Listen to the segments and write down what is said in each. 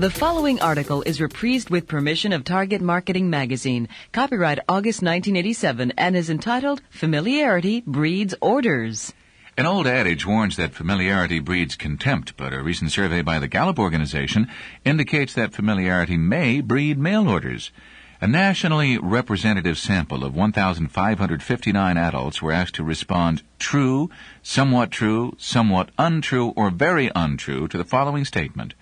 The following article is reprised with permission of Target Marketing Magazine, copyright August 1987, and is entitled Familiarity Breeds Orders. An old adage warns that familiarity breeds contempt, but a recent survey by the Gallup organization indicates that familiarity may breed mail orders. A nationally representative sample of 1,559 adults were asked to respond true, somewhat true, somewhat untrue, or very untrue to the following statement.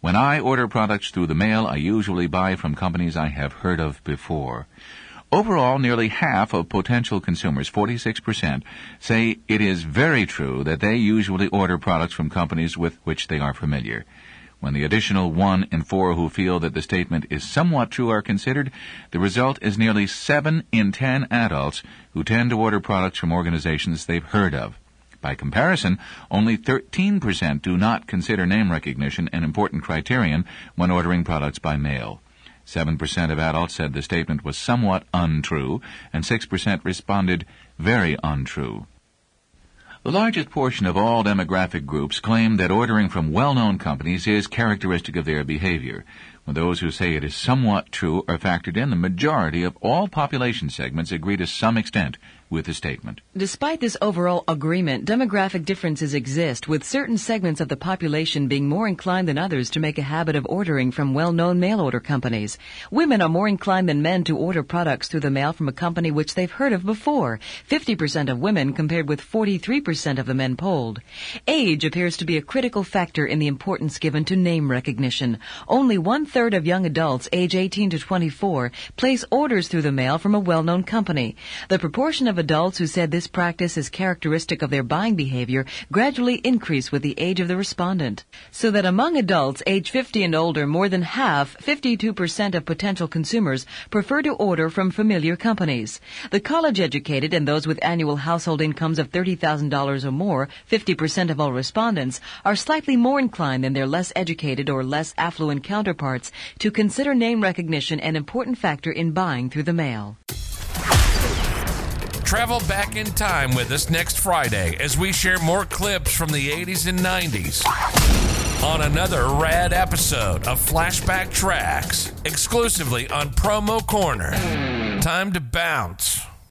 When I order products through the mail, I usually buy from companies I have heard of before. Overall, nearly half of potential consumers, 46%, say it is very true that they usually order products from companies with which they are familiar. When the additional one in four who feel that the statement is somewhat true are considered, the result is nearly seven in ten adults who tend to order products from organizations they've heard of. By comparison, only 13% do not consider name recognition an important criterion when ordering products by mail. 7% of adults said the statement was somewhat untrue, and 6% responded very untrue. The largest portion of all demographic groups claim that ordering from well-known companies is characteristic of their behavior. When those who say it is somewhat true are factored in, the majority of all population segments agree to some extent with statement. Despite this overall agreement, demographic differences exist, with certain segments of the population being more inclined than others to make a habit of ordering from well-known mail order companies. Women are more inclined than men to order products through the mail from a company which they've heard of before. 50% of women compared with 43% of the men polled. Age appears to be a critical factor in the importance given to name recognition. Only one third of young adults age 18 to 24 place orders through the mail from a well-known company. The proportion of adults who said this practice is characteristic of their buying behavior gradually increase with the age of the respondent. So that among adults age 50 and older, more than half, 52% of potential consumers prefer to order from familiar companies. The college educated and those with annual household incomes of $30,000 or more, 50% of all respondents, are slightly more inclined than their less educated or less affluent counterparts to consider name recognition an important factor in buying through the mail. Travel back in time with us next Friday as we share more clips from the 80s and 90s on another rad episode of Flashback Tracks, exclusively on Promo Corner. Time to bounce.